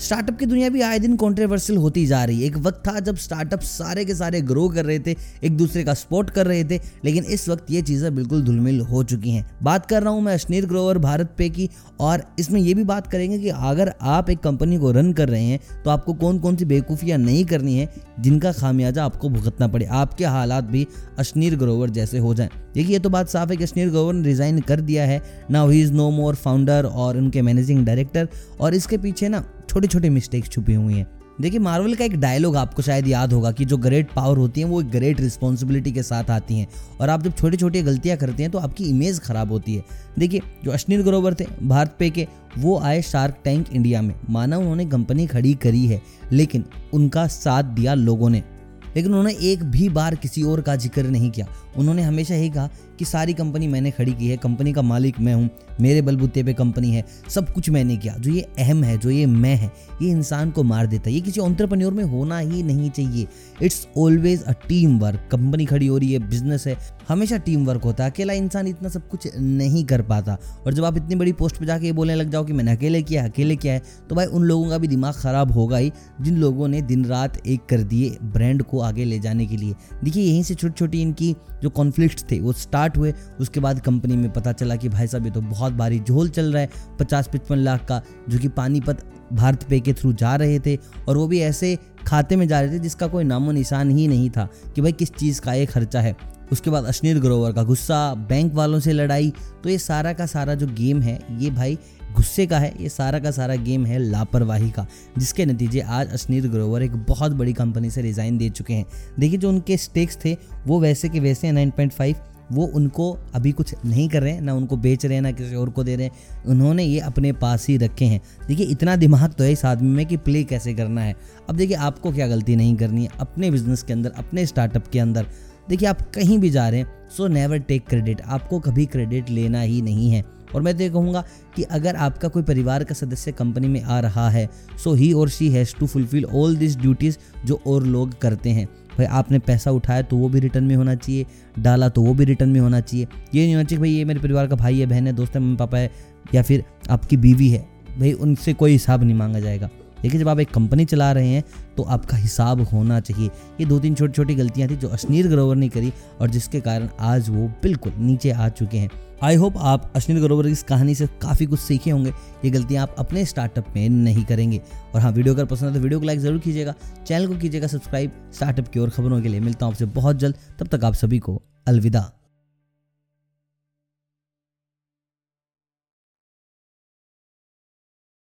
Startup की दुनिया भी आए दिन कॉन्ट्रोवर्सियल होती जा रही है। एक वक्त था जब स्टार्टअप सारे के सारे ग्रो कर रहे थे, एक दूसरे का सपोर्ट कर रहे थे, लेकिन इस वक्त ये चीज़ें बिल्कुल धुलमिल हो चुकी हैं। बात कर रहा हूँ मैं अश्नीर ग्रोवर भारत पे की, और इसमें ये भी बात करेंगे कि अगर आप एक कंपनी को रन कर रहे हैं तो आपको कौन कौन सी बेवकूफ़ियाँ नहीं करनी है जिनका खामियाजा आपको भुगतना पड़े। आपके हालात भी अश्नीर ग्रोवर जैसे हो जाएँ। देखिए, ये तो बात साफ़ है कि अश्नीर ग्रोवर ने रिज़ाइन कर दिया है। Now he is no more founder और उनके मैनेजिंग डायरेक्टर और इसके पीछे ना छोटे छोटे मिस्टेक्स छुपी हुई हैं। देखिए मार्वल का एक डायलॉग आपको शायद याद होगा कि जो ग्रेट पावर होती है, वो एक ग्रेट रिस्पॉन्सिबिलिटी के साथ आती हैं। और आप जब छोटी छोटी गलतियाँ करते हैं तो आपकी इमेज खराब होती है। देखिए, जो अश्निल ग्रोवर थे, भारत पे के, वो आए शार्क टैंक इंडिया में। माना उन्होंने कंपनी खड़ी करी है, लेकिन उनका साथ दिया लोगों ने। लेकिन उन्होंने एक भी बार किसी और का ज़िक्र नहीं किया। उन्होंने हमेशा यही कहा कि सारी कंपनी मैंने खड़ी की है, कंपनी का मालिक मैं हूँ, मेरे बलबूते पे कंपनी है, सब कुछ मैंने किया। जो ये अहम है, जो ये मैं है, ये इंसान को मार देता है। ये किसी ऑन्टरप्रन्योर में होना ही नहीं चाहिए। It's always a team work company खड़ी हो रही है बिज़नेस है। हमेशा टीम वर्क होता है। अकेला इंसान इतना सब कुछ नहीं कर पाता। और जब आप इतनी बड़ी पोस्ट पे जाके ये बोलने लग जाओ कि मैंने अकेले किया अकेले किया है तो भाई उन लोगों का भी दिमाग खराब होगा ही, जिन लोगों ने दिन रात एक कर दिए ब्रांड को आगे ले जाने के लिए। देखिए, यहीं से छोटी छोटी इनकी जो कॉन्फ्लिक्ट थे, वो स्टार्ट हुए। उसके बाद कंपनी में पता चला कि भाई साहब, ये तो बहुत भारी झोल चल रहा है पचास पचपन लाख का, जो कि पानीपत भारत पे के थ्रू जा रहे थे। और वो भी ऐसे खाते में जा रहे थे, जिसका कोई नामो निशान ही नहीं था कि भाई किस चीज़ का ये खर्चा है। उसके बाद अश्नीर ग्रोवर का गुस्सा बैंक वालों से लड़ाई तो ये सारा का सारा जो गेम है, ये भाई गुस्से का है, ये सारा का सारा गेम है लापरवाही का, जिसके नतीजे आज अश्नीर ग्रोवर एक बहुत बड़ी कंपनी से रिज़ाइन दे चुके हैं। देखिए, जो उनके स्टेक्स थे, वो वैसे के वैसे हैं नाइन पॉइंट फाइव वो उनको अभी कुछ नहीं कर रहे हैं, ना उनको बेच रहे हैं, ना किसी और को दे रहे हैं। उन्होंने ये अपने पास ही रखे हैं। देखिए, इतना दिमाग तो है इस आदमी में कि प्ले कैसे करना है। अब देखिए, आपको क्या गलती नहीं करनी है, अपने बिज़नेस के अंदर, अपने स्टार्टअप के अंदर। देखिए, आप कहीं भी जा रहे हैं सो नेवर टेक क्रेडिट आपको कभी क्रेडिट लेना ही नहीं है। और मैं तो ये कहूँगा कि अगर आपका कोई परिवार का सदस्य कंपनी में आ रहा है so he or she has to fulfil all this duties जो और लोग करते हैं। भाई, आपने पैसा उठाया तो वो भी रिटर्न में होना चाहिए, डाला तो वो भी रिटर्न में होना चाहिए। ये नहीं होना चाहिए भाई, ये मेरे परिवार का भाई है, बहन है, दोस्त है, मम्मी पापा है, या फिर आपकी बीवी है। भाई, उनसे कोई हिसाब नहीं मांगा जाएगा। लेकिन जब आप एक कंपनी चला रहे हैं तो आपका हिसाब होना चाहिए। ये दो तीन छोटी छोटी गलतियाँ थी जो अश्नीर ग्रोवर ने करी और जिसके कारण आज वो बिल्कुल नीचे आ चुके हैं। आई होप आप अश्विन ग्रोवर की इस कहानी से काफ़ी कुछ सीखे होंगे। ये गलतियाँ आप अपने स्टार्टअप में नहीं करेंगे। और हाँ वीडियो अगर पसंद है तो वीडियो को लाइक ज़रूर कीजिएगा। चैनल को कीजिएगा सब्सक्राइब स्टार्टअप की और खबरों के लिए। मिलता हूँ आपसे बहुत जल्द। तब तक आप सभी को अलविदा।